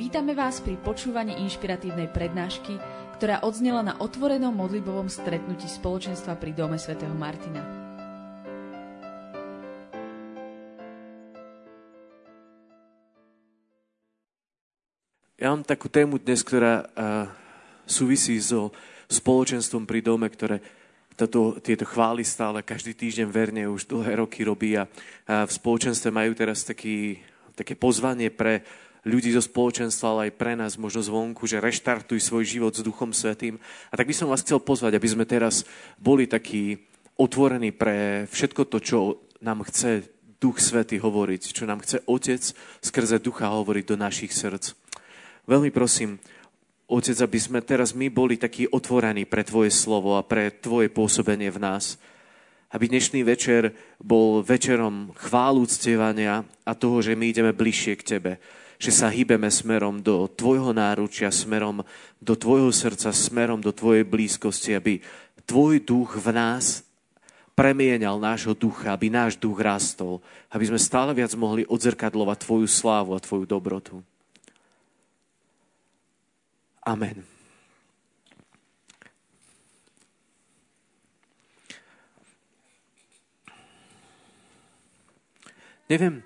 Vítame vás pri počúvaní inšpiratívnej prednášky, ktorá odznela na otvorenom modlibovom stretnutí spoločenstva pri Dome svätého Martina. Ja mám takú tému dnes, ktorá uh, súvisí so spoločenstvom pri dome, ktoré toto, tieto chvály stále každý týždeň verne už dlhé roky robí a, a v spoločenstve majú teraz taký, také pozvanie pre ľudí zo spoločenstva, ale aj pre nás, možno zvonku, že reštartuj svoj život s Duchom Svetým. A tak by som vás chcel pozvať, aby sme teraz boli takí otvorení pre všetko to, čo nám chce Duch Svetý hovoriť, čo nám chce Otec skrze Ducha hovoriť do našich srdc. Veľmi prosím, Otec, aby sme teraz my boli takí otvorení pre Tvoje slovo a pre Tvoje pôsobenie v nás. Aby dnešný večer bol večerom chválu, a toho, že my ideme bližšie k Tebe že sa hýbeme smerom do Tvojho náručia, smerom do Tvojho srdca, smerom do Tvojej blízkosti, aby Tvoj duch v nás premienal nášho ducha, aby náš duch rastol, aby sme stále viac mohli odzrkadlovať Tvoju slávu a Tvoju dobrotu. Amen. Neviem,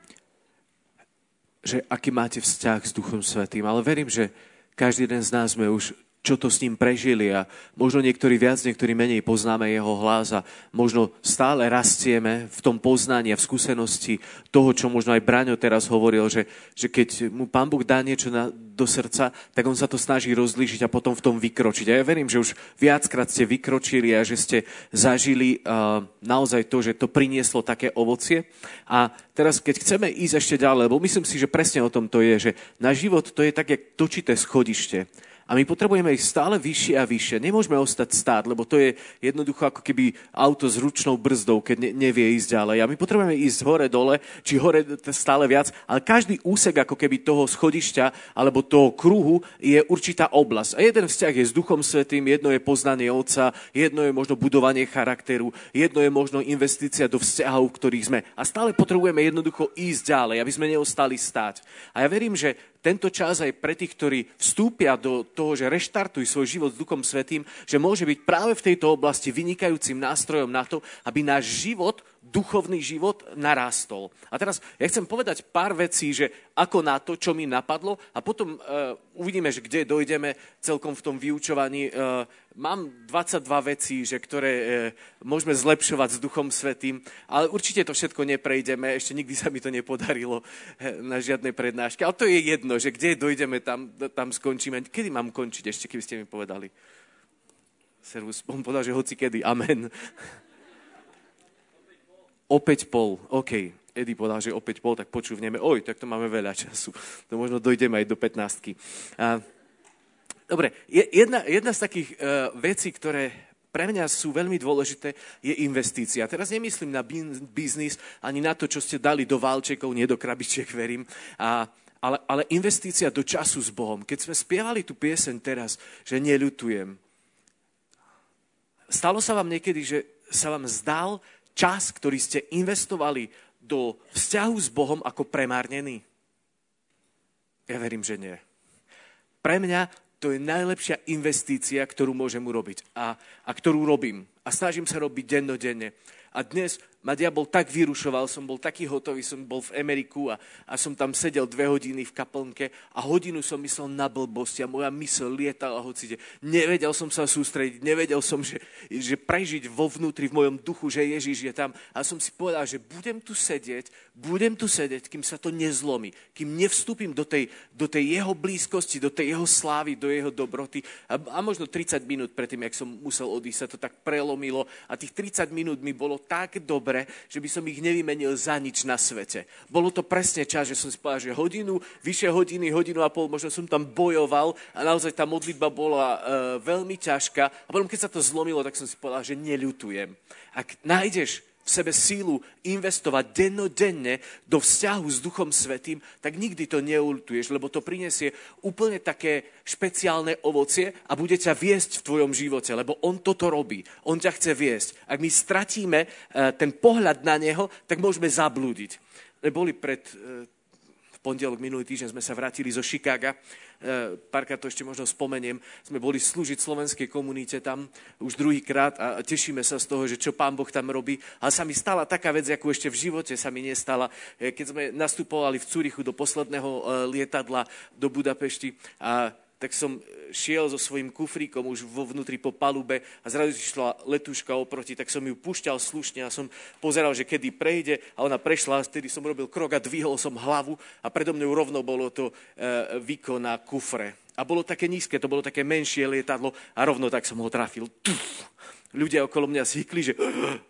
že aký máte vzťah s Duchom Svetým, ale verím, že každý jeden z nás sme už čo to s ním prežili a možno niektorí viac, niektorí menej poznáme jeho hlas a možno stále rastieme v tom poznaní a v skúsenosti toho, čo možno aj Braňo teraz hovoril, že, že keď mu Pán Boh dá niečo na, do srdca, tak on sa to snaží rozlíšiť a potom v tom vykročiť. A ja verím, že už viackrát ste vykročili a že ste zažili uh, naozaj to, že to prinieslo také ovocie. A teraz, keď chceme ísť ešte ďalej, lebo myslím si, že presne o tom to je, že na život to je tak, jak točité schodište. A my potrebujeme ísť stále vyššie a vyššie. Nemôžeme ostať stáť, lebo to je jednoducho ako keby auto s ručnou brzdou, keď ne, nevie ísť ďalej. A my potrebujeme ísť hore, dole, či hore stále viac, ale každý úsek ako keby toho schodišťa alebo toho kruhu je určitá oblasť. A jeden vzťah je s Duchom Svetým, jedno je poznanie Otca, jedno je možno budovanie charakteru, jedno je možno investícia do vzťahov, v ktorých sme. A stále potrebujeme jednoducho ísť ďalej, aby sme neostali stáť. A ja verím, že tento čas aj pre tých, ktorí vstúpia do toho, že reštartujú svoj život s Duchom Svetým, že môže byť práve v tejto oblasti vynikajúcim nástrojom na to, aby náš život duchovný život narástol. A teraz ja chcem povedať pár vecí, že ako na to, čo mi napadlo a potom uh, uvidíme, že kde dojdeme celkom v tom vyučovaní. Uh, mám 22 vecí, že ktoré uh, môžeme zlepšovať s Duchom Svetým, ale určite to všetko neprejdeme, ešte nikdy sa mi to nepodarilo na žiadnej prednáške. Ale to je jedno, že kde dojdeme, tam, tam skončíme. Kedy mám končiť ešte, keby ste mi povedali? Servus, on povedal, že hoci kedy, amen. Opäť pol, OK. Edy povedal, že opäť pol, tak počúvneme, oj, tak to máme veľa času. To možno dojdeme aj do 15. A, dobre, jedna, jedna z takých uh, vecí, ktoré pre mňa sú veľmi dôležité, je investícia. Teraz nemyslím na biznis, ani na to, čo ste dali do válčekov, nie do krabičiek, verím. A, ale, ale investícia do času s Bohom. Keď sme spievali tú piesen teraz, že neľutujem, stalo sa vám niekedy, že sa vám zdal čas, ktorý ste investovali do vzťahu s Bohom ako premárnený? Ja verím, že nie. Pre mňa to je najlepšia investícia, ktorú môžem urobiť a, a ktorú robím. A snažím sa robiť dennodenne. A dnes ma diabol tak vyrušoval, som bol taký hotový, som bol v Ameriku a, a som tam sedel dve hodiny v kaplnke a hodinu som myslel na blbosti a moja mysl lietala hocite. Nevedel som sa sústrediť, nevedel som, že, že prežiť vo vnútri, v mojom duchu, že Ježiš je tam. A som si povedal, že budem tu sedieť, budem tu sedieť, kým sa to nezlomí, kým nevstúpim do tej, do tej jeho blízkosti, do tej jeho slávy, do jeho dobroty. A, a možno 30 minút predtým, jak som musel odísť, sa to tak prelomilo a tých 30 minút mi bolo tak dobre, dobre, že by som ich nevymenil za nič na svete. Bolo to presne čas, že som si povedal, že hodinu, vyše hodiny, hodinu a pol, možno som tam bojoval a naozaj tá modlitba bola uh, veľmi ťažká. A potom, keď sa to zlomilo, tak som si povedal, že neľutujem. Ak nájdeš v sebe sílu investovať dennodenne do vzťahu s Duchom Svetým, tak nikdy to neultuješ, lebo to prinesie úplne také špeciálne ovocie a bude ťa viesť v tvojom živote, lebo On toto robí. On ťa chce viesť. Ak my stratíme eh, ten pohľad na Neho, tak môžeme zablúdiť. Boli pred eh, pondelok minulý týždeň sme sa vrátili zo Chicaga. E, párkrát to ešte možno spomeniem. Sme boli slúžiť slovenskej komunite tam už druhýkrát a tešíme sa z toho, že čo pán Boh tam robí. A sa mi stala taká vec, ako ešte v živote sa mi nestala. E, keď sme nastupovali v Cúrichu do posledného e, lietadla do Budapešti a tak som šiel so svojím kufríkom už vo vnútri po palube a zrazu išla letuška oproti, tak som ju pušťal slušne a som pozeral, že kedy prejde a ona prešla a vtedy som robil krok a dvihol som hlavu a predo mnou rovno bolo to e, výkon na kufre. A bolo také nízke, to bolo také menšie lietadlo a rovno tak som ho trafil. Tuf! Ľudia okolo mňa si hykli, že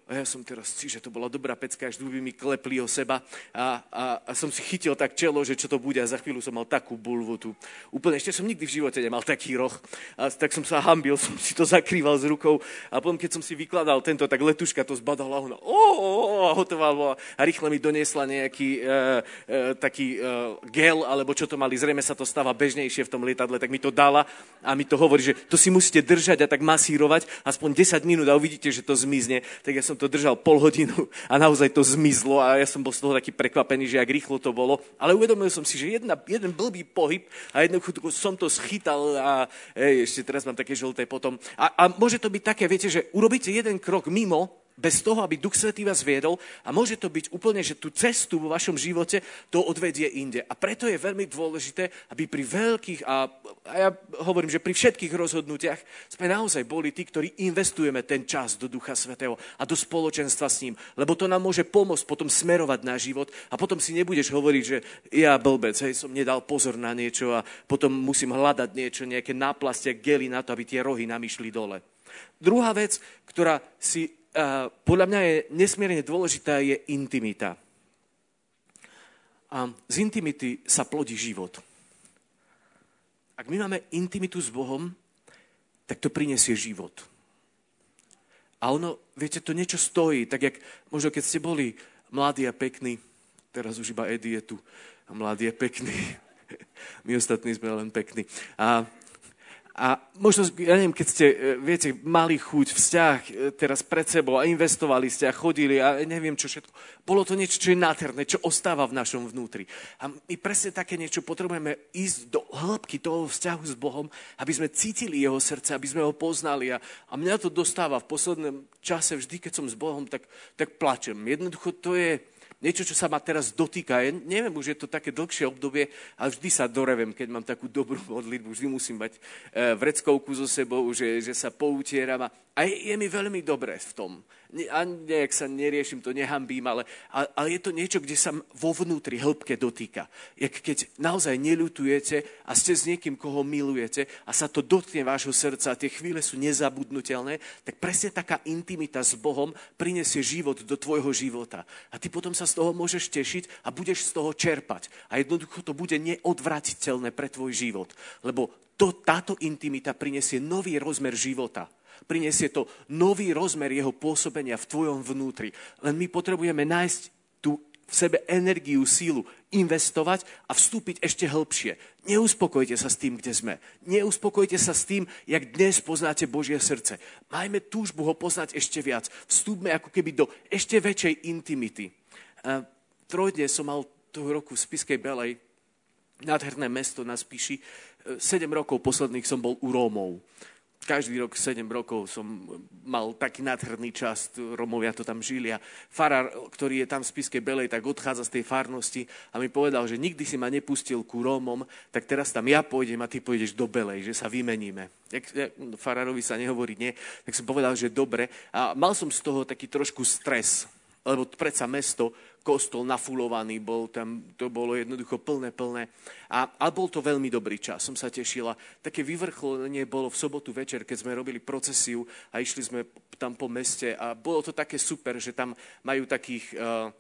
a ja som teraz že to bola dobrá pecka, až duby mi klepli o seba. A, a, a som si chytil tak čelo, že čo to bude. A za chvíľu som mal takú bulvu tu. Úplne ešte som nikdy v živote nemal taký roh. A tak som sa hambil, som si to zakrýval s rukou. A potom, keď som si vykladal tento, tak letuška to zbadala. Ona oh, a hotová bola. A rýchle mi doniesla nejaký uh, uh, taký uh, gel, alebo čo to mali, zrejme sa to stáva bežnejšie v tom lietadle, tak mi to dala. A mi to hovorí, že to si musíte držať a tak masírovať aspoň 10 minút minút a uvidíte, že to zmizne. Tak ja som to držal pol hodinu a naozaj to zmizlo a ja som bol z toho taký prekvapený, že jak rýchlo to bolo. Ale uvedomil som si, že jedna, jeden blbý pohyb a jednoducho som to schytal a ej, ešte teraz mám také žlté potom. A, a môže to byť také, viete, že urobíte jeden krok mimo bez toho, aby Duch Svetý vás viedol a môže to byť úplne, že tú cestu vo vašom živote to odvedie inde. A preto je veľmi dôležité, aby pri veľkých, a, a ja hovorím, že pri všetkých rozhodnutiach sme naozaj boli tí, ktorí investujeme ten čas do Ducha Svetého a do spoločenstva s ním, lebo to nám môže pomôcť potom smerovať na život a potom si nebudeš hovoriť, že ja blbec, hej, som nedal pozor na niečo a potom musím hľadať niečo, nejaké náplastie, gely na to, aby tie rohy nám išli dole. Druhá vec, ktorá si podľa mňa je nesmierne dôležitá, je intimita. A z intimity sa plodí život. Ak my máme intimitu s Bohom, tak to prinesie život. A ono, viete, to niečo stojí, tak jak možno keď ste boli mladí a pekní, teraz už iba Eddie je tu, mladý je pekný, my ostatní sme len pekní. A a možno, ja neviem, keď ste, e, viete, mali chuť, vzťah e, teraz pred sebou a investovali ste a chodili a neviem čo všetko. Bolo to niečo, čo je nádherné, čo ostáva v našom vnútri. A my presne také niečo potrebujeme ísť do hĺbky toho vzťahu s Bohom, aby sme cítili jeho srdce, aby sme ho poznali. A, a mňa to dostáva v poslednom čase, vždy, keď som s Bohom, tak, tak plačem. Jednoducho to je, niečo, čo sa ma teraz dotýka. Ja neviem, už je to také dlhšie obdobie, ale vždy sa dorevem, keď mám takú dobrú modlitbu. Vždy musím mať e, vreckovku so sebou, že, že sa poutieram. A, je, je mi veľmi dobré v tom a nejak sa neriešim, to nehambím, ale, ale je to niečo, kde sa vo vnútri hĺbke dotýka. Jak keď naozaj neľutujete a ste s niekým, koho milujete a sa to dotkne vášho srdca a tie chvíle sú nezabudnutelné, tak presne taká intimita s Bohom prinesie život do tvojho života. A ty potom sa z toho môžeš tešiť a budeš z toho čerpať. A jednoducho to bude neodvratiteľné pre tvoj život. Lebo to, táto intimita prinesie nový rozmer života. Prinesie to nový rozmer jeho pôsobenia v tvojom vnútri. Len my potrebujeme nájsť tú v sebe energiu, sílu, investovať a vstúpiť ešte hĺbšie. Neuspokojte sa s tým, kde sme. Neuspokojte sa s tým, jak dnes poznáte Božie srdce. Majme túžbu ho poznať ešte viac. Vstúpme ako keby do ešte väčšej intimity. Trojdne som mal toho roku v Spiskej Belej, nádherné mesto na Spiši. Sedem rokov posledných som bol u Rómov každý rok 7 rokov som mal taký nádherný čas, Romovia to tam žili a farár, ktorý je tam v Spiske Belej, tak odchádza z tej farnosti a mi povedal, že nikdy si ma nepustil ku Rómom, tak teraz tam ja pôjdem a ty pôjdeš do Belej, že sa vymeníme. Jak, farárovi sa nehovorí nie, tak som povedal, že dobre a mal som z toho taký trošku stres, lebo predsa mesto, kostol nafulovaný bol, tam to bolo jednoducho plné, plné. A, a bol to veľmi dobrý čas, som sa tešila. Také vyvrcholenie bolo v sobotu večer, keď sme robili procesiu a išli sme tam po meste a bolo to také super, že tam majú takých uh,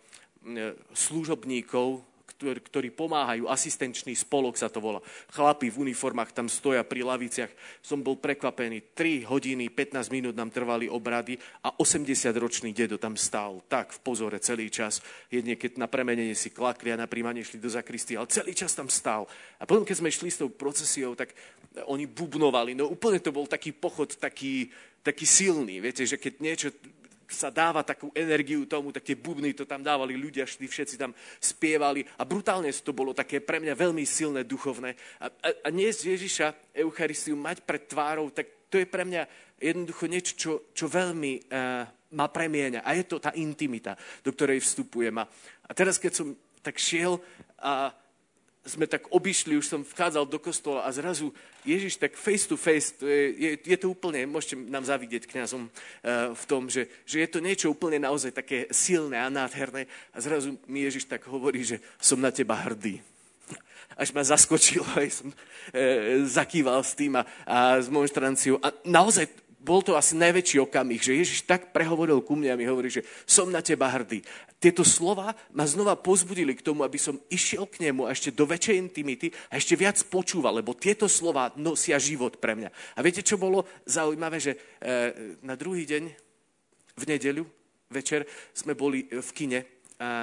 služobníkov, ktorí, pomáhajú, asistenčný spolok sa to volá. Chlapi v uniformách tam stoja pri laviciach. Som bol prekvapený. 3 hodiny, 15 minút nám trvali obrady a 80-ročný dedo tam stál. Tak v pozore celý čas. Jedne, keď na premenenie si klakli a na príjmanie šli do zakristy, ale celý čas tam stál. A potom, keď sme šli s tou procesiou, tak oni bubnovali. No úplne to bol taký pochod, taký, taký silný. Viete, že keď niečo sa dáva takú energiu tomu, tak tie bubny to tam dávali ľudia, všetci tam spievali a brutálne to bolo také pre mňa veľmi silné, duchovné. A, a, a z Ježiša Eucharistiu mať pred tvárou, tak to je pre mňa jednoducho niečo, čo, čo veľmi uh, ma premieňa. A je to tá intimita, do ktorej vstupujem. A, a teraz, keď som tak šiel a sme tak obišli, už som vchádzal do kostola a zrazu Ježiš tak face to face, to je, je, je to úplne, môžete nám zavidieť kňazom uh, v tom, že, že je to niečo úplne naozaj také silné a nádherné a zrazu mi Ježiš tak hovorí, že som na teba hrdý. Až ma zaskočilo, aj som e, zakýval s tým a, a s monštranciou. A naozaj bol to asi najväčší okamih, že Ježiš tak prehovoril ku mne a mi hovorí, že som na teba hrdý. Tieto slova ma znova pozbudili k tomu, aby som išiel k nemu a ešte do väčšej intimity a ešte viac počúval, lebo tieto slova nosia život pre mňa. A viete, čo bolo zaujímavé, že e, na druhý deň, v nedeľu, večer, sme boli v kine e,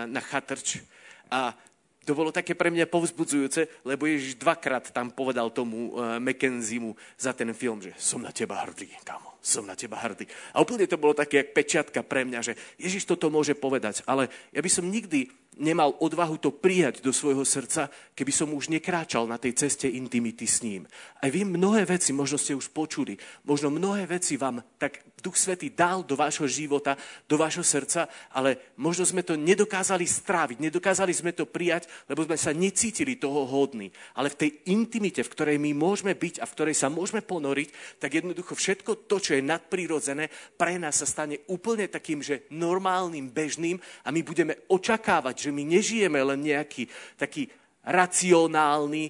na Chatrč a to bolo také pre mňa povzbudzujúce, lebo Ježiš dvakrát tam povedal tomu uh, Mackenziemu za ten film, že som na teba hrdý, kamo, som na teba hrdý. A úplne to bolo také jak pečiatka pre mňa, že Ježiš toto môže povedať, ale ja by som nikdy nemal odvahu to prijať do svojho srdca, keby som už nekráčal na tej ceste intimity s ním. Aj vy mnohé veci, možno ste už počuli, možno mnohé veci vám tak Duch Svetý dal do vášho života, do vášho srdca, ale možno sme to nedokázali stráviť, nedokázali sme to prijať, lebo sme sa necítili toho hodní. Ale v tej intimite, v ktorej my môžeme byť a v ktorej sa môžeme ponoriť, tak jednoducho všetko to, čo je nadprirodzené, pre nás sa stane úplne takým, že normálnym, bežným a my budeme očakávať, že my nežijeme len nejaký taký racionálny,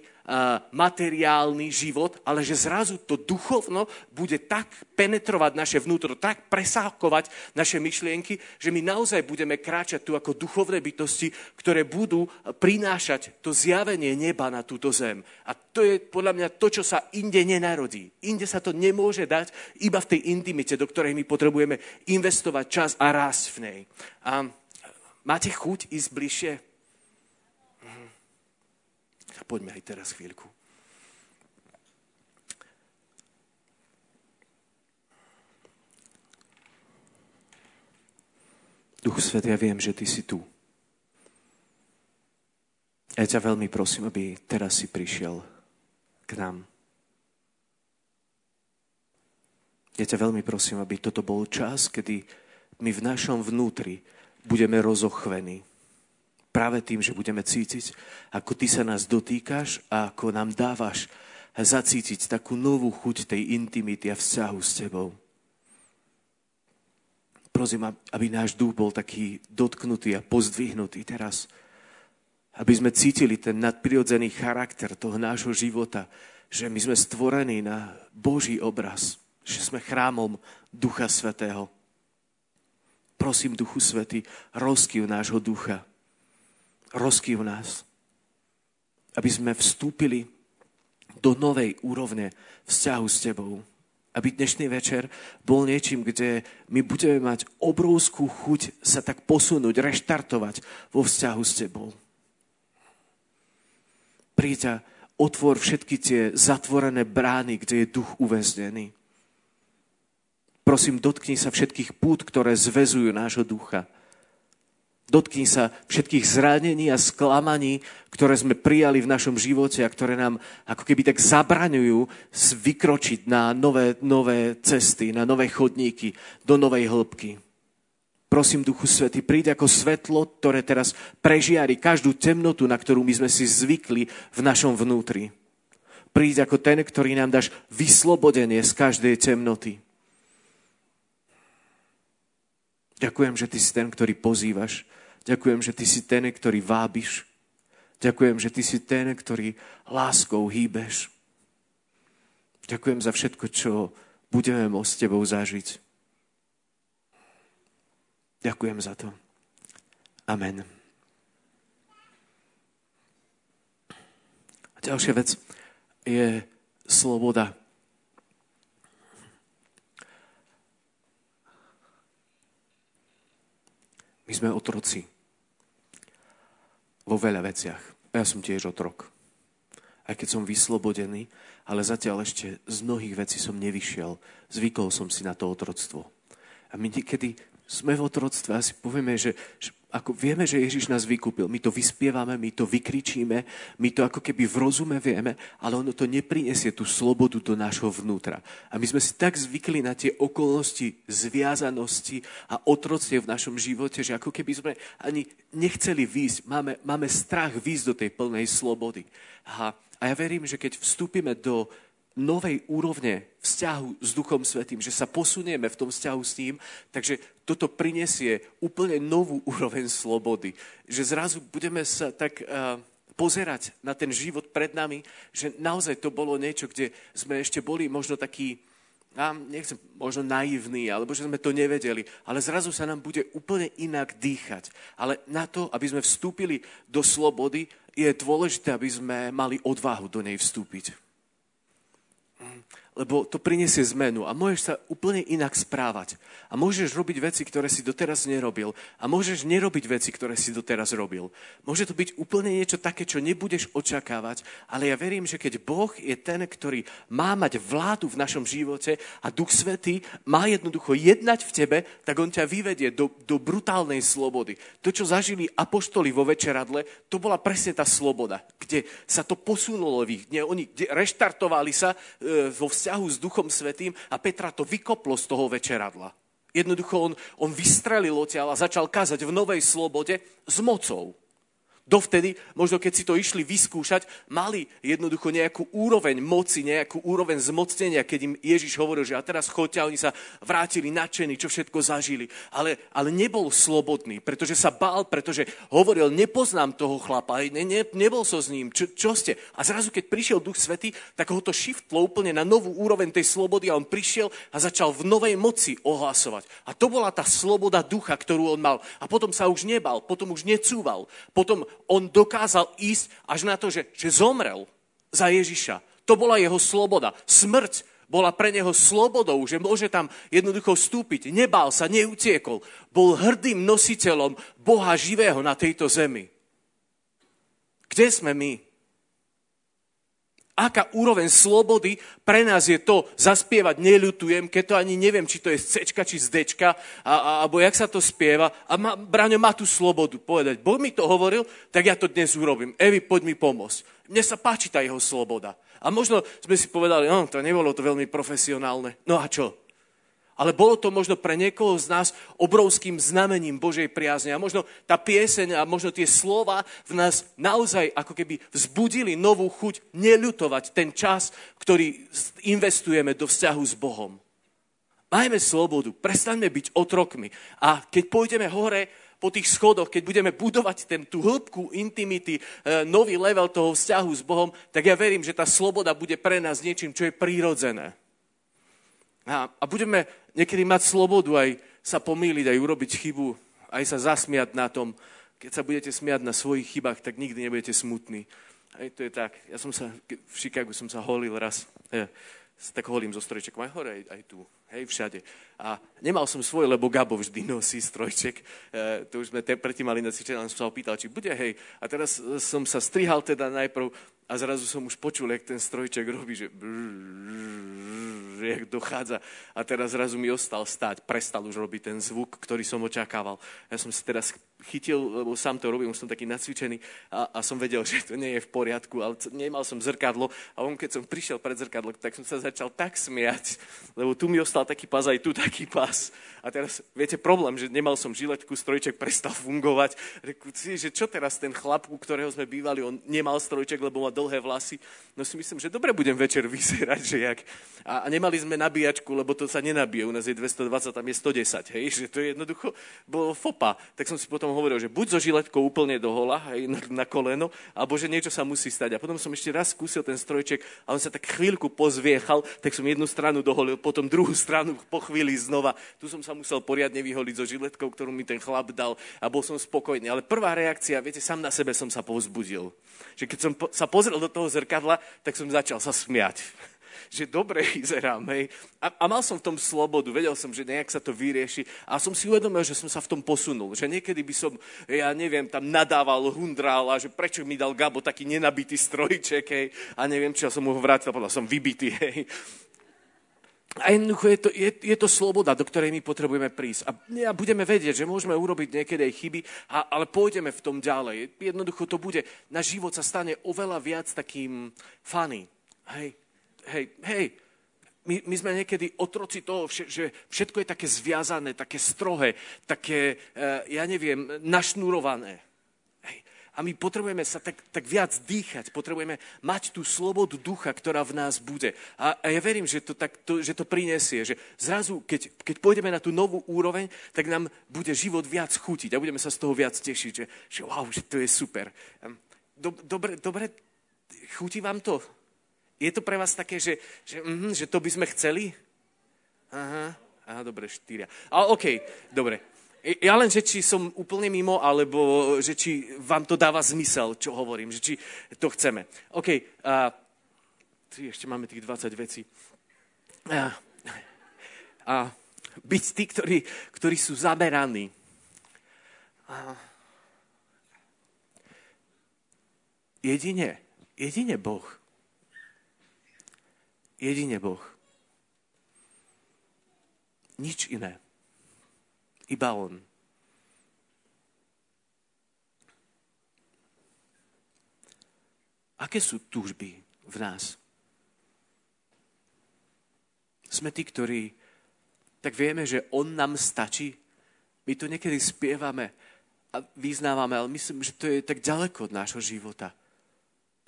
materiálny život, ale že zrazu to duchovno bude tak penetrovať naše vnútro, tak presákovať naše myšlienky, že my naozaj budeme kráčať tu ako duchovné bytosti, ktoré budú prinášať to zjavenie neba na túto zem. A to je podľa mňa to, čo sa inde nenarodí. Inde sa to nemôže dať iba v tej intimite, do ktorej my potrebujeme investovať čas a rásť v nej. A Máte chuť ísť bližšie? Mhm. Poďme aj teraz chvíľku. Duch Svet, ja viem, že Ty si tu. Ja ťa veľmi prosím, aby teraz si prišiel k nám. Ja ťa veľmi prosím, aby toto bol čas, kedy my v našom vnútri budeme rozochvení. Práve tým, že budeme cítiť, ako ty sa nás dotýkaš a ako nám dávaš zacítiť takú novú chuť tej intimity a vzťahu s tebou. Prosím, aby náš duch bol taký dotknutý a pozdvihnutý teraz. Aby sme cítili ten nadprirodzený charakter toho nášho života, že my sme stvorení na Boží obraz, že sme chrámom Ducha Svetého. Prosím, Duchu Svety, rozkýv nášho ducha. Rozkýv nás. Aby sme vstúpili do novej úrovne vzťahu s Tebou. Aby dnešný večer bol niečím, kde my budeme mať obrovskú chuť sa tak posunúť, reštartovať vo vzťahu s Tebou. Príď a otvor všetky tie zatvorené brány, kde je duch uväznený. Prosím, dotkni sa všetkých pút, ktoré zvezujú nášho ducha. Dotkni sa všetkých zranení a sklamaní, ktoré sme prijali v našom živote a ktoré nám ako keby tak zabraňujú vykročiť na nové, nové cesty, na nové chodníky, do novej hĺbky. Prosím, Duchu Svety, príď ako svetlo, ktoré teraz prežiari každú temnotu, na ktorú my sme si zvykli v našom vnútri. Príď ako ten, ktorý nám dáš vyslobodenie z každej temnoty. Ďakujem, že Ty si ten, ktorý pozývaš. Ďakujem, že Ty si ten, ktorý vábiš. Ďakujem, že Ty si ten, ktorý láskou hýbeš. Ďakujem za všetko, čo budeme môcť s Tebou zažiť. Ďakujem za to. Amen. A ďalšia vec je sloboda. My sme otroci. Vo veľa veciach. Ja som tiež otrok. Aj keď som vyslobodený, ale zatiaľ ešte z mnohých vecí som nevyšiel. Zvykol som si na to otroctvo. A my niekedy sme v otroctve a si povieme, že, že ako vieme, že Ježiš nás vykúpil, my to vyspievame, my to vykričíme, my to ako keby v rozume vieme, ale ono to neprinesie tú slobodu do nášho vnútra. A my sme si tak zvykli na tie okolnosti zviazanosti a otrocie v našom živote, že ako keby sme ani nechceli výjsť, máme, máme strach výjsť do tej plnej slobody. A, a ja verím, že keď vstúpime do novej úrovne vzťahu s Duchom Svetým, že sa posunieme v tom vzťahu s ním, takže toto prinesie úplne novú úroveň slobody. Že zrazu budeme sa tak uh, pozerať na ten život pred nami, že naozaj to bolo niečo, kde sme ešte boli možno takí, ja nechcem, možno naivní, alebo že sme to nevedeli, ale zrazu sa nám bude úplne inak dýchať. Ale na to, aby sme vstúpili do slobody, je dôležité, aby sme mali odvahu do nej vstúpiť lebo to prinesie zmenu a môžeš sa úplne inak správať. A môžeš robiť veci, ktoré si doteraz nerobil. A môžeš nerobiť veci, ktoré si doteraz robil. Môže to byť úplne niečo také, čo nebudeš očakávať, ale ja verím, že keď Boh je ten, ktorý má mať vládu v našom živote a Duch Svetý má jednoducho jednať v tebe, tak on ťa vyvedie do, do brutálnej slobody. To, čo zažili apoštoli vo večeradle, to bola presne tá sloboda, kde sa to posunulo v ich. Oni kde reštartovali sa e, vo vzťahu s Duchom Svetým a Petra to vykoplo z toho večeradla. Jednoducho on, on vystrelil odtiaľ a začal kázať v novej slobode s mocou. Dovtedy, možno keď si to išli vyskúšať, mali jednoducho nejakú úroveň moci, nejakú úroveň zmocnenia, keď im Ježiš hovoril, že a teraz choďte, a oni sa vrátili nadšení, čo všetko zažili. Ale, ale nebol slobodný, pretože sa bál, pretože hovoril, nepoznám toho chlapa, ne, ne, nebol so s ním, čo, čo ste? A zrazu, keď prišiel Duch Svety, tak ho to shiftlo úplne na novú úroveň tej slobody a on prišiel a začal v novej moci ohlasovať. A to bola tá sloboda ducha, ktorú on mal. A potom sa už nebal, potom už necúval, potom on dokázal ísť až na to, že, že zomrel za Ježiša. To bola jeho sloboda. Smrť bola pre neho slobodou, že môže tam jednoducho vstúpiť. Nebál sa, neutiekol. Bol hrdým nositeľom Boha živého na tejto zemi. Kde sme my? Aká úroveň slobody pre nás je to zaspievať neľutujem, keď to ani neviem, či to je z C či z D, alebo jak sa to spieva. A ma, Braňo má tú slobodu povedať, Boh mi to hovoril, tak ja to dnes urobím. Evi, poď mi pomôcť. Mne sa páči tá jeho sloboda. A možno sme si povedali, no, to nebolo to veľmi profesionálne. No a čo? Ale bolo to možno pre niekoho z nás obrovským znamením Božej priazne. A možno tá pieseň a možno tie slova v nás naozaj ako keby vzbudili novú chuť neľutovať ten čas, ktorý investujeme do vzťahu s Bohom. Majme slobodu, prestaňme byť otrokmi. A keď pôjdeme hore po tých schodoch, keď budeme budovať ten, tú hĺbku intimity, e, nový level toho vzťahu s Bohom, tak ja verím, že tá sloboda bude pre nás niečím, čo je prírodzené. A, a budeme niekedy mať slobodu aj sa pomýliť, aj urobiť chybu, aj sa zasmiať na tom. Keď sa budete smiať na svojich chybách, tak nikdy nebudete smutní. Aj to je tak. Ja som sa, v Chicagu som sa holil raz. Ja, tak holím zo strojčekom aj hore, aj, aj tu, hej, všade. A nemal som svoj, lebo Gabo vždy nosí strojček. E, to už sme te, predtým mali na cvičení, som sa opýtal, či bude, hej. A teraz som sa strihal teda najprv a zrazu som už počul, jak ten strojček robí, že že jak dochádza. A teraz zrazu mi ostal stať, prestal už robiť ten zvuk, ktorý som očakával. Ja som si teraz chytil, lebo sám to robím, som taký nacvičený a, a som vedel, že to nie je v poriadku, ale nemal som zrkadlo a on keď som prišiel pred zrkadlo, tak som sa začal tak smiať, lebo tu mi ostal taký pás, aj tu taký pás. A teraz, viete, problém, že nemal som žiletku, strojček prestal fungovať. Reku, že čo teraz ten chlap, u ktorého sme bývali, on nemal strojček, lebo má dlhé vlasy. No si myslím, že dobre budem večer vyzerať, že jak. A, a nemali sme nabíjačku, lebo to sa nenabije. U nás je 220, tam je 110, hej, že to je jednoducho bolo fopa. Tak som si potom hovoril, že buď so žiletkou úplne do hola, hej, na, koleno, alebo že niečo sa musí stať. A potom som ešte raz skúsil ten strojček a on sa tak chvíľku pozviechal, tak som jednu stranu doholil, potom druhú stranu po chvíli znova. Tu som sa musel poriadne vyholiť so žiletkou, ktorú mi ten chlap dal a bol som spokojný. Ale prvá reakcia, viete, sám na sebe som sa povzbudil. Že keď som sa pozrel do toho zrkadla, tak som začal sa smiať že dobre vyzerám, hej. A, a mal som v tom slobodu, vedel som, že nejak sa to vyrieši a som si uvedomil, že som sa v tom posunul. Že niekedy by som, ja neviem, tam nadával, hundrál a že prečo mi dal Gabo taký nenabitý strojček, hej. A neviem, či ja som mu ho vrátil, povedal som vybitý, hej. A jednoducho je to, je, je to sloboda, do ktorej my potrebujeme prísť. A, a budeme vedieť, že môžeme urobiť niekedy aj chyby, a, ale pôjdeme v tom ďalej. Jednoducho to bude, náš život sa stane oveľa viac takým funny. Hej, hej, hej. My, my sme niekedy otroci toho, že všetko je také zviazané, také strohé, také, eh, ja neviem, našnurované. A my potrebujeme sa tak, tak viac dýchať, potrebujeme mať tú slobodu ducha, ktorá v nás bude. A, a ja verím, že to, tak, to, že to prinesie, že zrazu, keď, keď pôjdeme na tú novú úroveň, tak nám bude život viac chutiť a budeme sa z toho viac tešiť, že, že wow, že to je super. Dobre, dobre, chutí vám to? Je to pre vás také, že, že, mm, že to by sme chceli? Aha, aha, dobre, štyria. A OK, dobre. Ja len, že či som úplne mimo, alebo že či vám to dáva zmysel, čo hovorím, že či to chceme. OK, uh, ešte máme tých 20 vecí. A, a byť tí, ktorí, ktorí sú zameraní. A, jedine, jedine Boh. Jedine Boh. Nič iné. Iba On. Aké sú túžby v nás? Sme tí, ktorí tak vieme, že On nám stačí. My to niekedy spievame a vyznávame, ale myslím, že to je tak ďaleko od nášho života.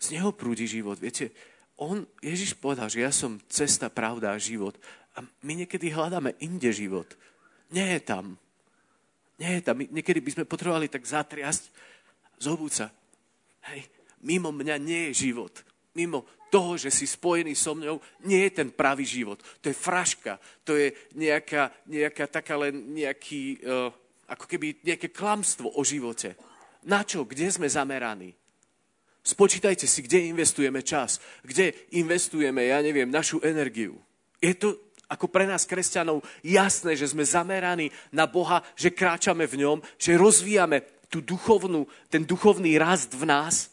Z Neho prúdi život. Viete, on, Ježiš povedal, že ja som cesta, pravda a život. A my niekedy hľadáme inde život. Nie je tam. Nie, tam niekedy by sme potrebovali tak zatriasť, zobúť sa. Hej, mimo mňa nie je život. Mimo toho, že si spojený so mňou, nie je ten pravý život. To je fraška, to je nejaká, nejaká taká len nejaký, uh, ako keby nejaké klamstvo o živote. Na čo? Kde sme zameraní? Spočítajte si, kde investujeme čas, kde investujeme, ja neviem, našu energiu. Je to ako pre nás kresťanov jasné, že sme zameraní na Boha, že kráčame v ňom, že rozvíjame tú duchovnú, ten duchovný rast v nás.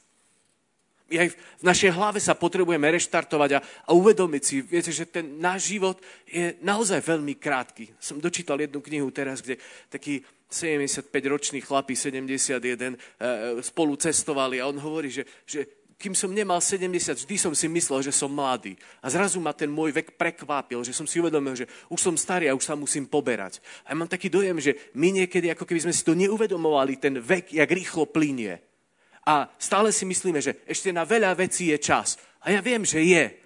Aj v našej hlave sa potrebujeme reštartovať a, a uvedomiť si, viete, že ten náš život je naozaj veľmi krátky. Som dočítal jednu knihu teraz, kde taký 75-ročný chlapí, 71, e, spolu cestovali a on hovorí, že, že kým som nemal 70, vždy som si myslel, že som mladý. A zrazu ma ten môj vek prekvápil, že som si uvedomil, že už som starý a už sa musím poberať. A ja mám taký dojem, že my niekedy, ako keby sme si to neuvedomovali, ten vek, jak rýchlo plinie. A stále si myslíme, že ešte na veľa vecí je čas. A ja viem, že je.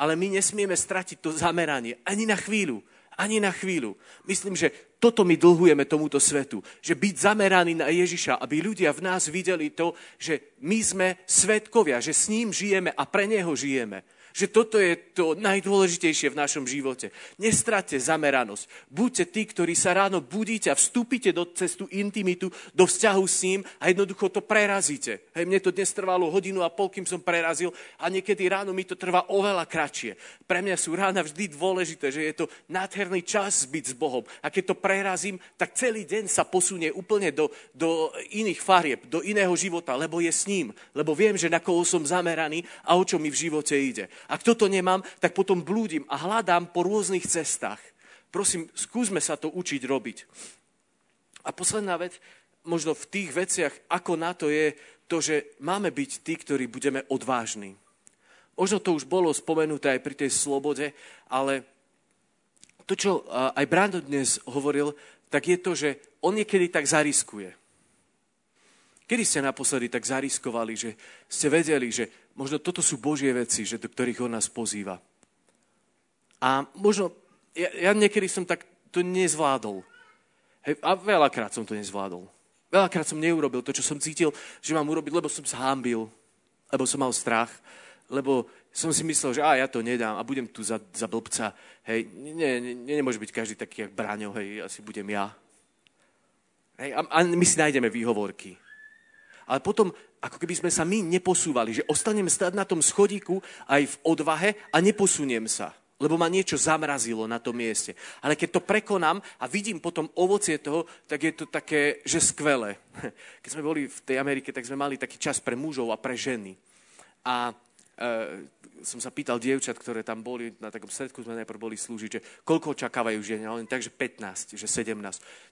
Ale my nesmieme stratiť to zameranie ani na chvíľu. Ani na chvíľu. Myslím, že toto my dlhujeme tomuto svetu. Že byť zameraný na Ježiša, aby ľudia v nás videli to, že my sme svetkovia, že s ním žijeme a pre neho žijeme. Že toto je to najdôležitejšie v našom živote. Nestrate zameranosť. Buďte tí, ktorí sa ráno budíte a vstúpite do cestu intimitu, do vzťahu s ním a jednoducho to prerazíte. Hej, mne to dnes trvalo hodinu a pol, kým som prerazil a niekedy ráno mi to trvá oveľa kratšie. Pre mňa sú rána vždy dôležité, že je to nádherný čas byť s Bohom. A keď to prerazím, tak celý deň sa posunie úplne do, do iných farieb, do iného života, lebo je s ním. Lebo viem, že na koho som zameraný a o čo mi v živote ide. Ak toto nemám, tak potom blúdim a hľadám po rôznych cestách. Prosím, skúsme sa to učiť robiť. A posledná vec, možno v tých veciach, ako na to je to, že máme byť tí, ktorí budeme odvážni. Možno to už bolo spomenuté aj pri tej slobode, ale to, čo aj Brando dnes hovoril, tak je to, že on niekedy tak zariskuje. Kedy ste naposledy tak zariskovali, že ste vedeli, že možno toto sú Božie veci, že do ktorých On nás pozýva. A možno, ja, ja niekedy som tak to nezvládol. Hej, a veľakrát som to nezvládol. Veľakrát som neurobil to, čo som cítil, že mám urobiť, lebo som zhámbil, lebo som mal strach, lebo som si myslel, že a ja to nedám a budem tu za, za blbca. Hej, nie, nie, nemôže byť každý taký, jak Bráňo, hej, asi budem ja. Hej, a, a my si nájdeme výhovorky ale potom ako keby sme sa my neposúvali, že ostanem stať na tom schodíku aj v odvahe a neposuniem sa lebo ma niečo zamrazilo na tom mieste. Ale keď to prekonám a vidím potom ovocie toho, tak je to také, že skvelé. Keď sme boli v tej Amerike, tak sme mali taký čas pre mužov a pre ženy. A som sa pýtal dievčat, ktoré tam boli, na takom stredku sme najprv boli slúžiť, že koľko očakávajú žien, ale takže 15, že 17,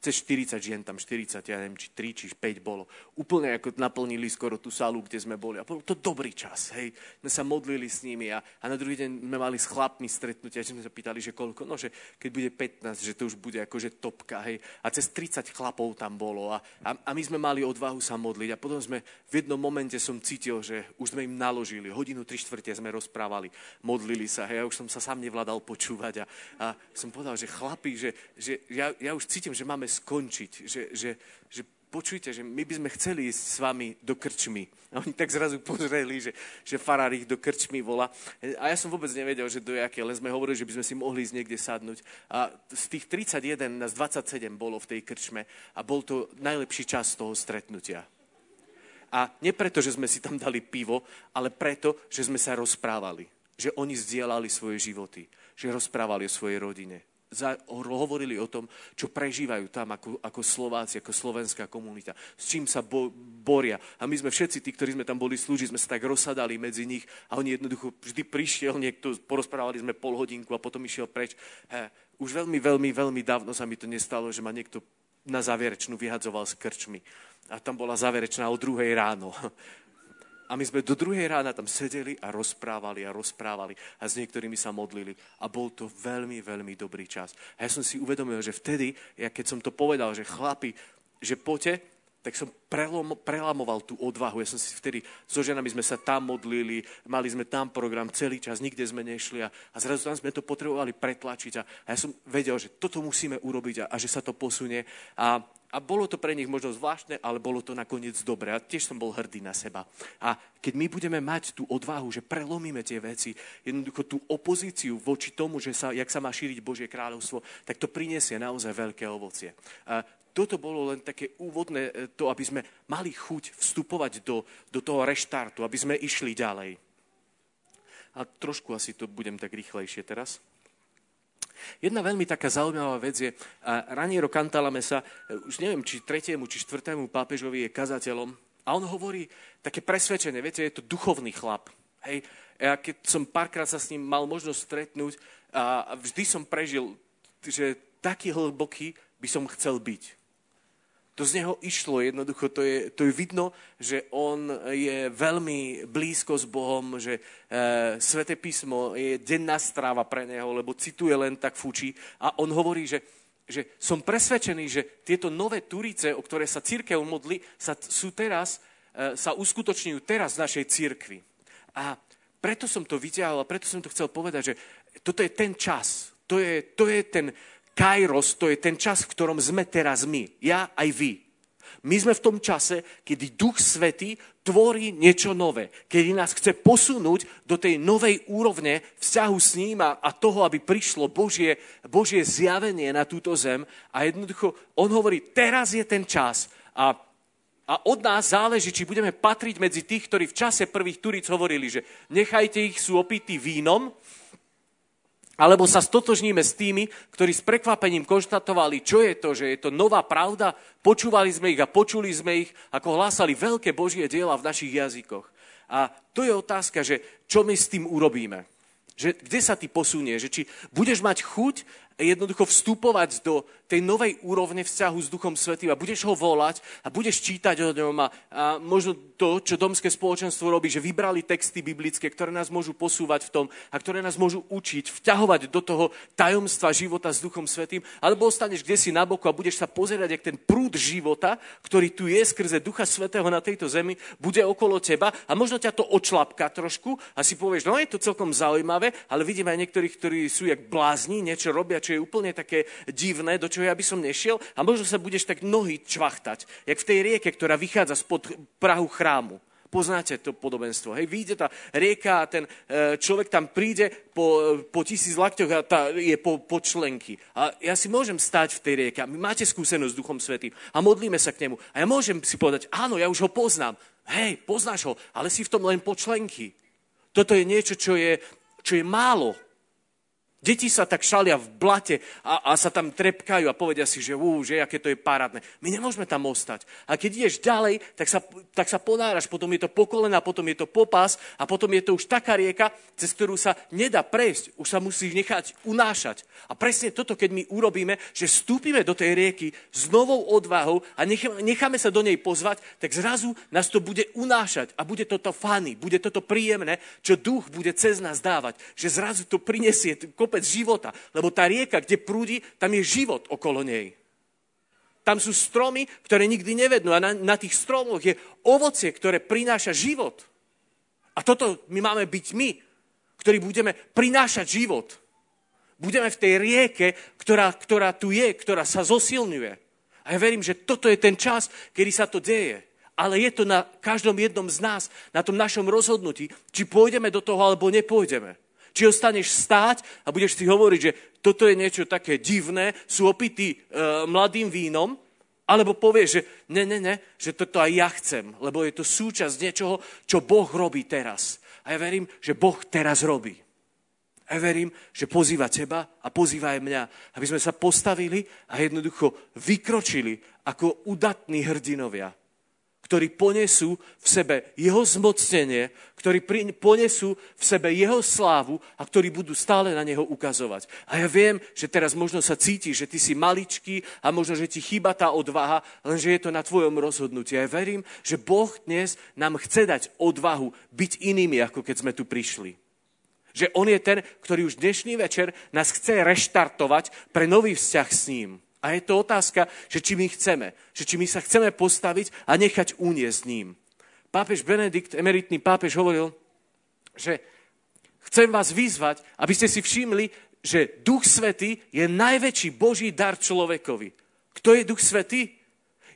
cez 40 žien tam, 40, ja neviem, či 3, či 5 bolo. Úplne ako naplnili skoro tú sálu, kde sme boli. A bol to dobrý čas, hej. My sa modlili s nimi a, a na druhý deň sme mali s chlapmi stretnutia, že sme sa pýtali, že koľko, no, že keď bude 15, že to už bude akože topka, hej. A cez 30 chlapov tam bolo a, a, a my sme mali odvahu sa modliť a potom sme v jednom momente som cítil, že už sme im naložili, hodinu, štvrte sme rozprávali modlili sa. Hej, ja už som sa sám nevládal počúvať a, a som povedal, že chlapi, že, že ja, ja už cítim, že máme skončiť, že, že, že počujte, že my by sme chceli ísť s vami do krčmy. A oni tak zrazu pozreli, že, že farár ich do krčmy volá. A ja som vôbec nevedel, že do jaké, len sme hovorili, že by sme si mohli ísť niekde sadnúť. A z tých 31 nás 27 bolo v tej krčme a bol to najlepší čas toho stretnutia. A nie preto, že sme si tam dali pivo, ale preto, že sme sa rozprávali. Že oni zdieľali svoje životy. Že rozprávali o svojej rodine. Za, hovorili o tom, čo prežívajú tam ako, ako Slováci, ako slovenská komunita, s čím sa bo, boria. A my sme všetci tí, ktorí sme tam boli slúžiť, sme sa tak rozsadali medzi nich a oni jednoducho vždy prišiel niekto, porozprávali sme pol hodinku a potom išiel preč. He, už veľmi, veľmi, veľmi dávno sa mi to nestalo, že ma niekto na záverečnú vyhadzoval s krčmi a tam bola záverečná o druhej ráno. A my sme do druhej rána tam sedeli a rozprávali a rozprávali a s niektorými sa modlili. A bol to veľmi, veľmi dobrý čas. A ja som si uvedomil, že vtedy, ja keď som to povedal, že chlapi, že poďte, tak som prelom, prelamoval tú odvahu. Ja som si vtedy, so ženami sme sa tam modlili, mali sme tam program celý čas, nikde sme nešli a, a zrazu tam sme to potrebovali pretlačiť a, a ja som vedel, že toto musíme urobiť a, a že sa to posunie. A, a bolo to pre nich možno zvláštne, ale bolo to nakoniec dobré. A tiež som bol hrdý na seba. A keď my budeme mať tú odvahu, že prelomíme tie veci, jednoducho tú opozíciu voči tomu, že sa, jak sa má šíriť Božie kráľovstvo, tak to prinesie naozaj veľké ovocie. A toto bolo len také úvodné, e, to, aby sme mali chuť vstupovať do, do toho reštartu, aby sme išli ďalej. A trošku asi to budem tak rýchlejšie teraz. Jedna veľmi taká zaujímavá vec je, Raniero Cantalamessa, už neviem, či tretiemu, či štvrtému pápežovi je kazateľom, a on hovorí také presvedčenie, viete, je to duchovný chlap. Hej, ja keď som párkrát sa s ním mal možnosť stretnúť, a vždy som prežil, že taký hlboký by som chcel byť. To z neho išlo jednoducho, to je, to je vidno, že on je veľmi blízko s Bohom, že e, Svete písmo je denná stráva pre neho, lebo cituje len tak fučí. A on hovorí, že, že som presvedčený, že tieto nové turice, o ktoré sa církev modli, sa, sú teraz, e, sa uskutočňujú teraz v našej církvi. A preto som to vyťahol a preto som to chcel povedať, že toto je ten čas, to je, to je ten, Kairos to je ten čas, v ktorom sme teraz my. Ja aj vy. My sme v tom čase, kedy Duch Svetý tvorí niečo nové. Kedy nás chce posunúť do tej novej úrovne vzťahu s ním a, a toho, aby prišlo Božie, Božie zjavenie na túto zem. A jednoducho, on hovorí, teraz je ten čas. A a od nás záleží, či budeme patriť medzi tých, ktorí v čase prvých turíc hovorili, že nechajte ich, sú opití vínom, alebo sa stotožníme s tými, ktorí s prekvapením konštatovali, čo je to, že je to nová pravda, počúvali sme ich a počuli sme ich, ako hlásali veľké Božie diela v našich jazykoch. A to je otázka, že čo my s tým urobíme. Že, kde sa ty posunie? Že či budeš mať chuť jednoducho vstupovať do tej novej úrovne vzťahu s Duchom Svetým a budeš ho volať a budeš čítať o ňom a, a možno to, čo domské spoločenstvo robí, že vybrali texty biblické, ktoré nás môžu posúvať v tom a ktoré nás môžu učiť, vťahovať do toho tajomstva života s Duchom Svetým, alebo ostaneš kde si na boku a budeš sa pozerať, jak ten prúd života, ktorý tu je skrze Ducha Svetého na tejto zemi, bude okolo teba a možno ťa to očlapka trošku a si povieš, no je to celkom zaujímavé, ale vidím aj niektorých, ktorí sú jak blázni, niečo robia, čo je úplne také divné, do čo ja by som nešiel a možno sa budeš tak nohy čvachtať, jak v tej rieke, ktorá vychádza spod prahu chrámu. Poznáte to podobenstvo. Hej, vyjde tá rieka a ten e, človek tam príde po, po tisíc lakťoch a tá, je po, po členky. A ja si môžem stať v tej rieke. My máte skúsenosť s Duchom Svetým a modlíme sa k nemu. A ja môžem si povedať, áno, ja už ho poznám. Hej, poznáš ho, ale si v tom len po členky. Toto je niečo, čo je, čo je málo Deti sa tak šalia v blate a, a sa tam trepkajú a povedia si, že ú, že aké to je parádne. My nemôžeme tam ostať. A keď ideš ďalej, tak sa, tak sa ponáraš, potom je to po kolena, potom je to popas a potom je to už taká rieka, cez ktorú sa nedá prejsť. Už sa musíš nechať unášať. A presne toto, keď my urobíme, že vstúpime do tej rieky s novou odvahou a necháme sa do nej pozvať, tak zrazu nás to bude unášať a bude toto fany, bude toto príjemné, čo duch bude cez nás dávať. Že zrazu to prinesie kopec života. Lebo tá rieka, kde prúdi, tam je život okolo nej. Tam sú stromy, ktoré nikdy nevednú a na, na tých stromoch je ovocie, ktoré prináša život. A toto my máme byť my, ktorí budeme prinášať život. Budeme v tej rieke, ktorá, ktorá tu je, ktorá sa zosilňuje. A ja verím, že toto je ten čas, kedy sa to deje. Ale je to na každom jednom z nás, na tom našom rozhodnutí, či pôjdeme do toho, alebo nepôjdeme. Či ostaneš stáť a budeš si hovoriť, že toto je niečo také divné, sú opití e, mladým vínom, alebo povieš, že ne, ne, ne, že toto aj ja chcem, lebo je to súčasť niečoho, čo Boh robí teraz. A ja verím, že Boh teraz robí. A ja verím, že pozýva teba a pozýva aj mňa, aby sme sa postavili a jednoducho vykročili ako udatní hrdinovia ktorí ponesú v sebe jeho zmocnenie, ktorí ponesú v sebe jeho slávu a ktorí budú stále na neho ukazovať. A ja viem, že teraz možno sa cítiš, že ty si maličký a možno, že ti chýba tá odvaha, lenže je to na tvojom rozhodnutí. Ja verím, že Boh dnes nám chce dať odvahu byť inými, ako keď sme tu prišli. Že On je ten, ktorý už dnešný večer nás chce reštartovať pre nový vzťah s ním. A je to otázka, že či my chceme, že či my sa chceme postaviť a nechať uniesť ním. Pápež Benedikt, emeritný pápež, hovoril, že chcem vás vyzvať, aby ste si všimli, že Duch Svetý je najväčší Boží dar človekovi. Kto je Duch Svetý?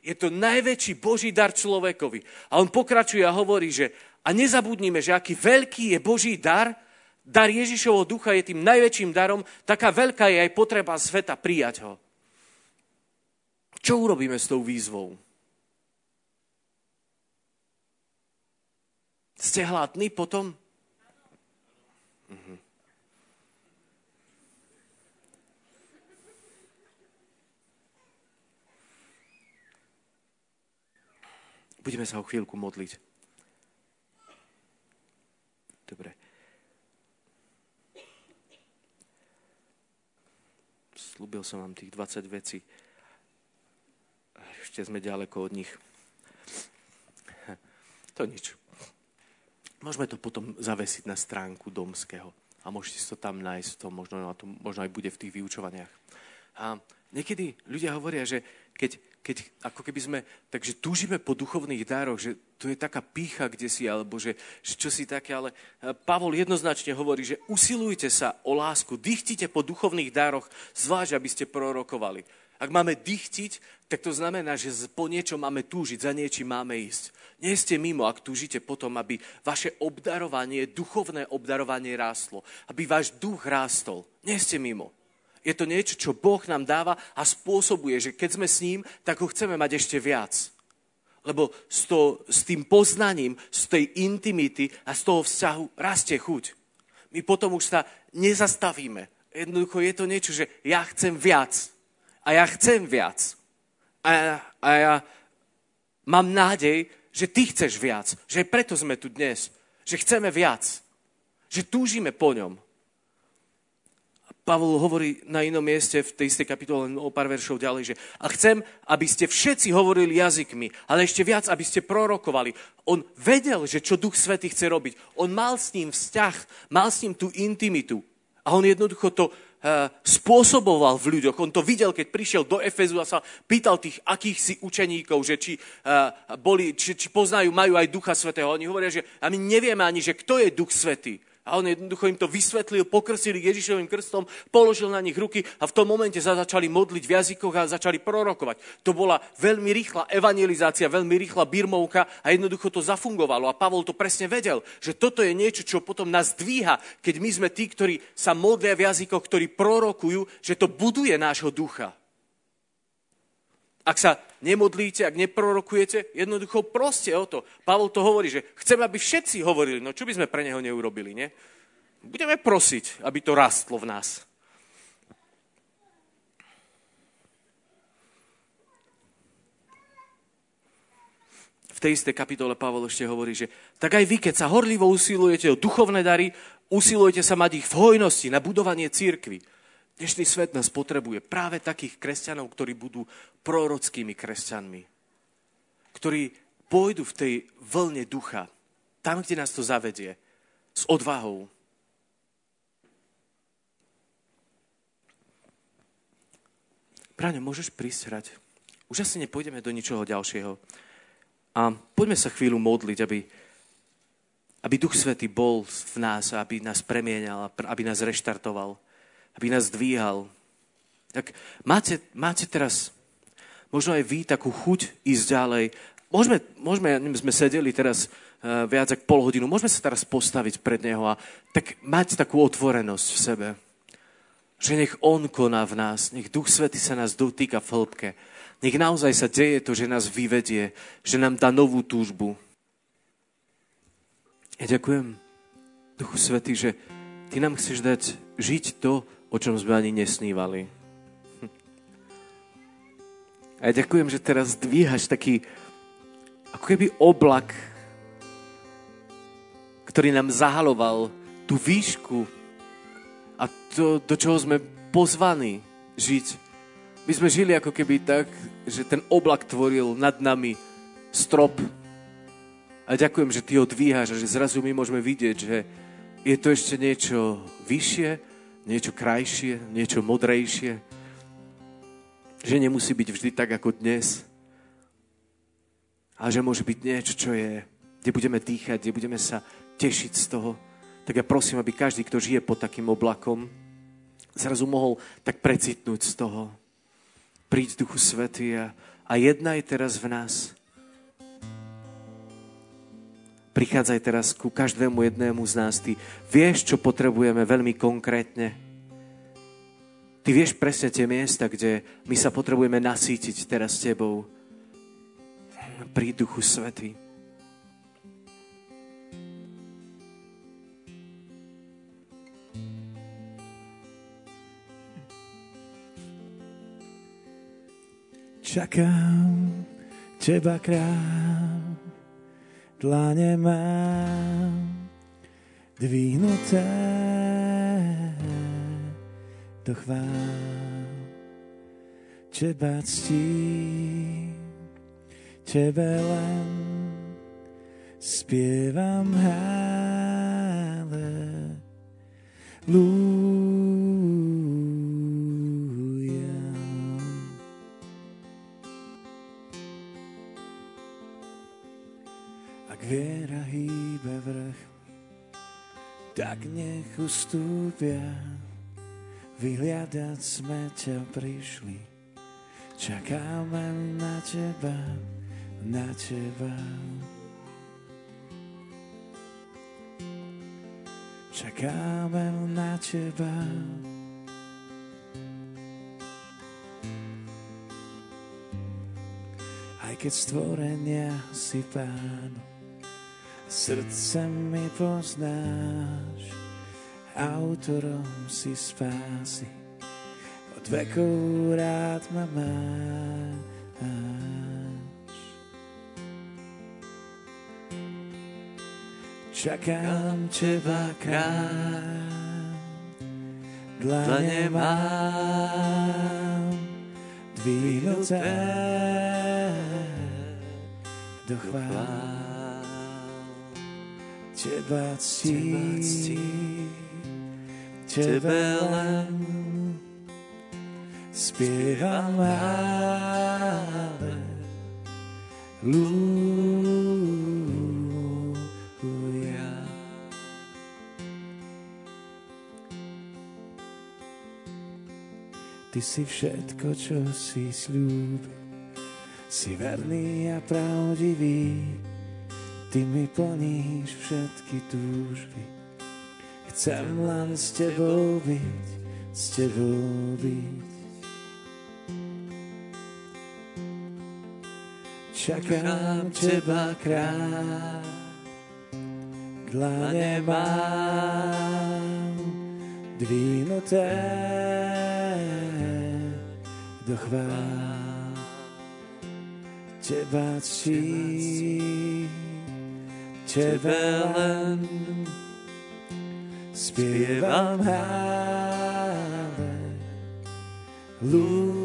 Je to najväčší Boží dar človekovi. A on pokračuje a hovorí, že a nezabudnime, že aký veľký je Boží dar, dar Ježišovho ducha je tým najväčším darom, taká veľká je aj potreba sveta prijať ho. Čo urobíme s tou výzvou? Ste hladní potom? Mhm. Budeme sa o chvíľku modliť. Dobre. Slúbil som vám tých 20 vecí ešte sme ďaleko od nich. To nič. Môžeme to potom zavesiť na stránku Domského a môžete si to tam nájsť, to možno, to možno aj bude v tých vyučovaniach. A niekedy ľudia hovoria, že keď, keď ako keby sme, takže túžime po duchovných dároch, že tu je taká pícha kde si, alebo že, že čo si také, ale Pavol jednoznačne hovorí, že usilujte sa o lásku, dychtite po duchovných dároch, zvlášť, aby ste prorokovali. Ak máme dychtiť, tak to znamená, že po niečo máme túžiť, za niečím máme ísť. Nie ste mimo, ak túžite potom, aby vaše obdarovanie, duchovné obdarovanie rástlo, aby váš duch rástol. Nie ste mimo. Je to niečo, čo Boh nám dáva a spôsobuje, že keď sme s ním, tak ho chceme mať ešte viac. Lebo s, to, s tým poznaním, z tej intimity a z toho vzťahu rastie chuť. My potom už sa nezastavíme. Jednoducho je to niečo, že ja chcem viac a ja chcem viac. A ja, a ja mám nádej, že ty chceš viac. Že preto sme tu dnes. Že chceme viac. Že túžime po ňom. Pavol hovorí na inom mieste v tej istej kapitole o pár veršov ďalej, že a chcem, aby ste všetci hovorili jazykmi, ale ešte viac, aby ste prorokovali. On vedel, že čo Duch Svety chce robiť. On mal s ním vzťah, mal s ním tú intimitu. A on jednoducho to spôsoboval v ľuďoch. On to videl, keď prišiel do Efezu a sa pýtal tých akýchsi učeníkov, že či, eh, boli, či, či poznajú, majú aj Ducha Svetého. Oni hovoria, že a my nevieme ani, že kto je Duch Svetý. A on jednoducho im to vysvetlil, pokrstili Ježišovým krstom, položil na nich ruky a v tom momente sa začali modliť v jazykoch a začali prorokovať. To bola veľmi rýchla evangelizácia, veľmi rýchla birmovka a jednoducho to zafungovalo. A Pavol to presne vedel, že toto je niečo, čo potom nás dvíha, keď my sme tí, ktorí sa modlia v jazykoch, ktorí prorokujú, že to buduje nášho ducha. Ak sa nemodlíte, ak neprorokujete, jednoducho proste o to. Pavol to hovorí, že chcem, aby všetci hovorili. No čo by sme pre neho neurobili, nie? Budeme prosiť, aby to rastlo v nás. V tej istej kapitole Pavol ešte hovorí, že tak aj vy, keď sa horlivo usilujete o duchovné dary, usilujete sa mať ich v hojnosti na budovanie církvy. Dnešný svet nás potrebuje práve takých kresťanov, ktorí budú prorockými kresťanmi. Ktorí pôjdu v tej vlne ducha, tam, kde nás to zavedie, s odvahou. Práňo, môžeš prísť hrať? Už asi nepôjdeme do ničoho ďalšieho. A poďme sa chvíľu modliť, aby, aby Duch Svety bol v nás, aby nás premienal, aby nás reštartoval, aby nás dvíhal. Tak máte, máte teraz možno aj vy takú chuť ísť ďalej. Môžeme, môžeme sme sedeli teraz uh, viac ako pol hodinu, môžeme sa teraz postaviť pred Neho a tak mať takú otvorenosť v sebe. Že nech On koná v nás, nech Duch Svety sa nás dotýka v hĺbke nech naozaj sa deje to, že nás vyvedie, že nám dá novú túžbu. Ja ďakujem, Duchu Svety, že Ty nám chceš dať žiť to, o čom sme ani nesnívali. A ja ďakujem, že teraz dvíhaš taký ako keby oblak, ktorý nám zahaloval tú výšku a to, do čoho sme pozvaní žiť. My sme žili ako keby tak, že ten oblak tvoril nad nami strop. A ďakujem, že ty ho dvíhaš a že zrazu my môžeme vidieť, že je to ešte niečo vyššie, niečo krajšie, niečo modrejšie. Že nemusí byť vždy tak ako dnes. A že môže byť niečo, čo je, kde budeme dýchať, kde budeme sa tešiť z toho. Tak ja prosím, aby každý, kto žije pod takým oblakom, zrazu mohol tak precitnúť z toho príď Duchu Svety a, a jednaj teraz v nás. Prichádzaj teraz ku každému jednému z nás. Ty vieš, čo potrebujeme veľmi konkrétne. Ty vieš presne tie miesta, kde my sa potrebujeme nasítiť teraz Tebou. Príď Duchu Svety. Čakám teba král, dlane mám dvihnuté do chvál. Teba ctím, tebe len spievam hallelujah. Tak nech ustúpia, vyhliadať sme ťa prišli. Čakáme na teba, na teba. Čakáme na teba. Aj keď stvorenia si pánu, Srdce mi poznáš, autorom si spásy, od vekov rád ma máš. Čakám teba kráľ, dlane mám, dvihnuté do chvál teba ctí, tebe len spievam Halleluja. Ty si všetko, čo si slúbil, si verný a pravdivý, Ty mi plníš všetky túžby. Chcem len s Tebou byť, s Tebou byť. Čakám Teba, kráľ, dlane mám dvínuté do chvál. Teba ctí, Tebe len spievam Halleluja.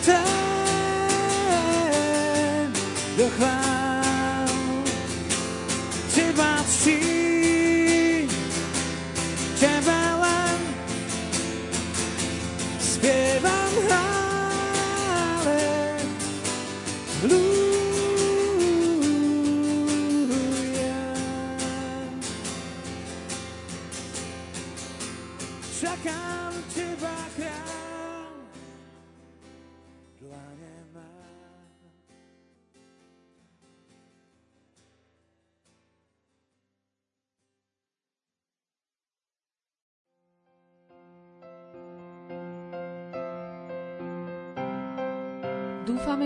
Dvínuté do chvál.